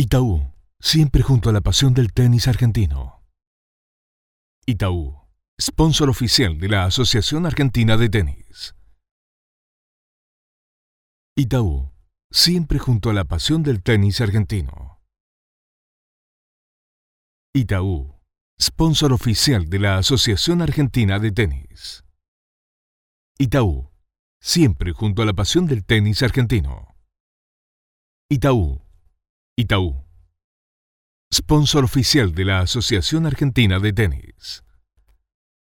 Itaú, siempre junto a la pasión del tenis argentino. Itaú, sponsor oficial de la Asociación Argentina de Tenis. Itaú, siempre junto a la pasión del tenis argentino. Itaú, sponsor oficial de la Asociación Argentina de Tenis. Itaú, siempre junto a la pasión del tenis argentino. Itaú, Itaú, sponsor oficial de la Asociación Argentina de Tenis.